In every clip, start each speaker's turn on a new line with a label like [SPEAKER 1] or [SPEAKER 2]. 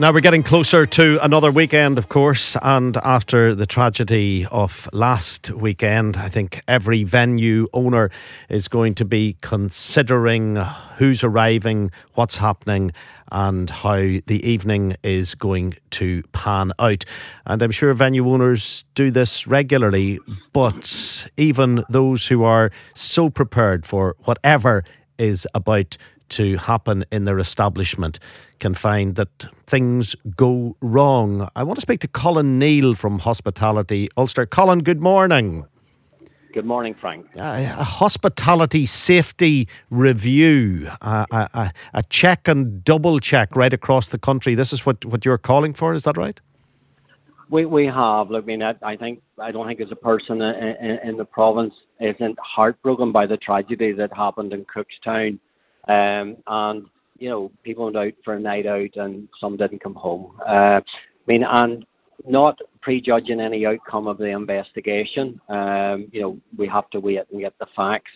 [SPEAKER 1] Now we're getting closer to another weekend, of course, and after the tragedy of last weekend, I think every venue owner is going to be considering who's arriving, what's happening, and how the evening is going to pan out. And I'm sure venue owners do this regularly, but even those who are so prepared for whatever is about to happen in their establishment can find that things go wrong. I want to speak to Colin Neill from Hospitality Ulster. Colin, good morning.
[SPEAKER 2] Good morning, Frank.
[SPEAKER 1] Uh, a hospitality safety review, uh, a, a, check and double check right across the country. This is what, what you're calling for, is that right?
[SPEAKER 2] We, we have. Look, I mean, I, I think I don't think there's a person in, in, in, the province isn't heartbroken by the tragedy that happened in Cookstown, um, and you know, people went out for a night out and some didn't come home. Uh, I mean, and not prejudging any outcome of the investigation. Um, you know, we have to wait and get the facts.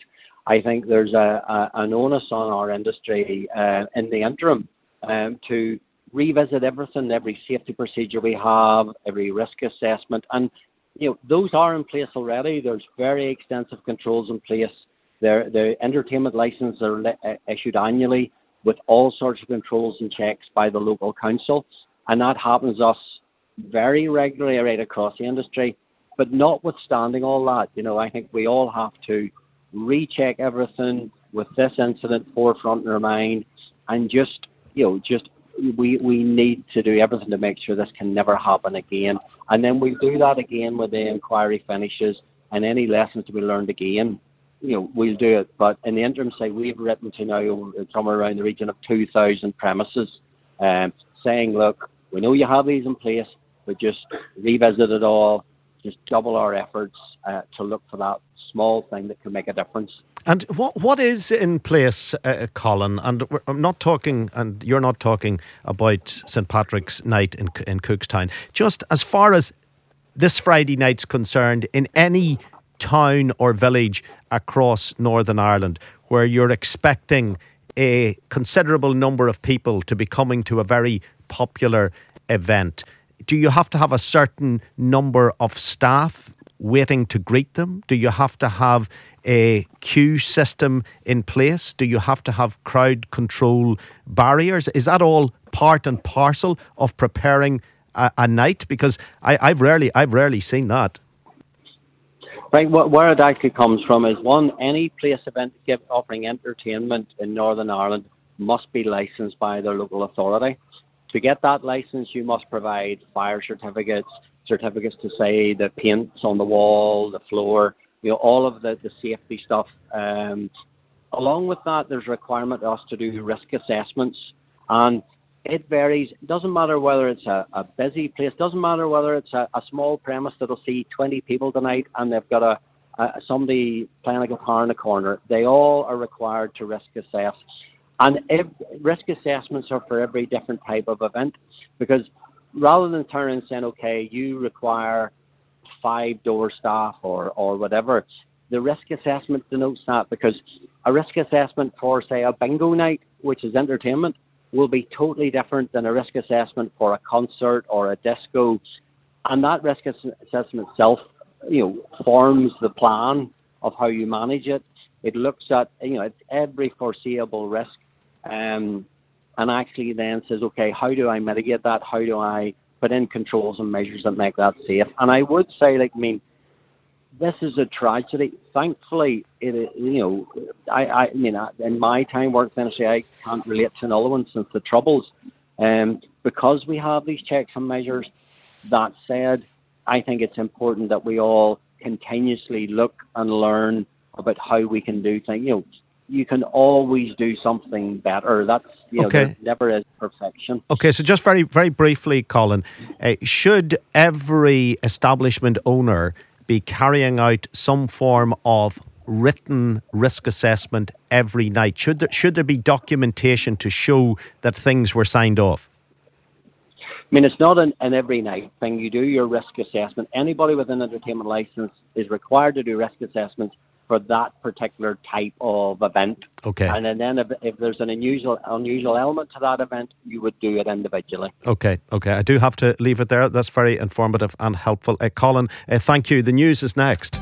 [SPEAKER 2] I think there's a, a an onus on our industry uh, in the interim um, to revisit everything, every safety procedure we have, every risk assessment, and you know those are in place already. There's very extensive controls in place. There, the entertainment licenses are le- uh, issued annually with all sorts of controls and checks by the local council. And that happens to us very regularly right across the industry. But notwithstanding all that, you know, I think we all have to recheck everything with this incident forefront in our mind and just, you know, just we, we need to do everything to make sure this can never happen again. And then we do that again when the inquiry finishes and any lessons to be learned again you know, we'll do it. But in the interim say we've written to now somewhere around the region of 2,000 premises um, saying, look, we know you have these in place, but just revisit it all, just double our efforts uh, to look for that small thing that can make a difference.
[SPEAKER 1] And what what is in place, uh, Colin? And I'm not talking, and you're not talking about St Patrick's Night in in Cookstown. Just as far as this Friday night's concerned, in any town or village across Northern Ireland where you're expecting a considerable number of people to be coming to a very popular event, do you have to have a certain number of staff waiting to greet them? Do you have to have a queue system in place? Do you have to have crowd control barriers? Is that all part and parcel of preparing a, a night? Because I, I've rarely I've rarely seen that.
[SPEAKER 2] Right, where it actually comes from is one, any place event offering entertainment in Northern Ireland must be licensed by their local authority. To get that license, you must provide fire certificates, certificates to say the paint's on the wall, the floor, you know, all of the, the safety stuff. Um, along with that, there's a requirement of us to do risk assessments. And it varies. It doesn't matter whether it's a, a busy place. Doesn't matter whether it's a, a, small premise that'll see 20 people tonight and they've got a, a somebody playing a guitar in the corner. They all are required to risk assess, and if, risk assessments are for every different type of event. Because rather than turning and saying, okay, you require five door staff or or whatever, the risk assessment denotes that because a risk assessment for say a bingo night, which is entertainment will be totally different than a risk assessment for a concert or a disco. And that risk assessment itself, you know, forms the plan of how you manage it. It looks at, you know, every foreseeable risk. Um, and actually then says, okay, how do I mitigate that? How do I put in controls and measures that make that safe? And I would say, like, I mean, this is a tragedy. Thankfully, it you know, I, I mean, in my time working in industry, I can't relate to another one since the Troubles. Um, because we have these checks and measures. That said, I think it's important that we all continuously look and learn about how we can do things. You know, you can always do something better. That's you know, okay. never is perfection.
[SPEAKER 1] Okay, so just very, very briefly, Colin, uh, should every establishment owner be carrying out some form of written risk assessment every night? Should there, should there be documentation to show that things were signed off?
[SPEAKER 2] I mean, it's not an, an every night thing. You do your risk assessment. Anybody with an entertainment license is required to do risk assessments for that particular type of event.
[SPEAKER 1] Okay.
[SPEAKER 2] And then if, if there's an unusual unusual element to that event, you would do it individually.
[SPEAKER 1] Okay, okay. I do have to leave it there. That's very informative and helpful. Uh, Colin, uh, thank you. The news is next.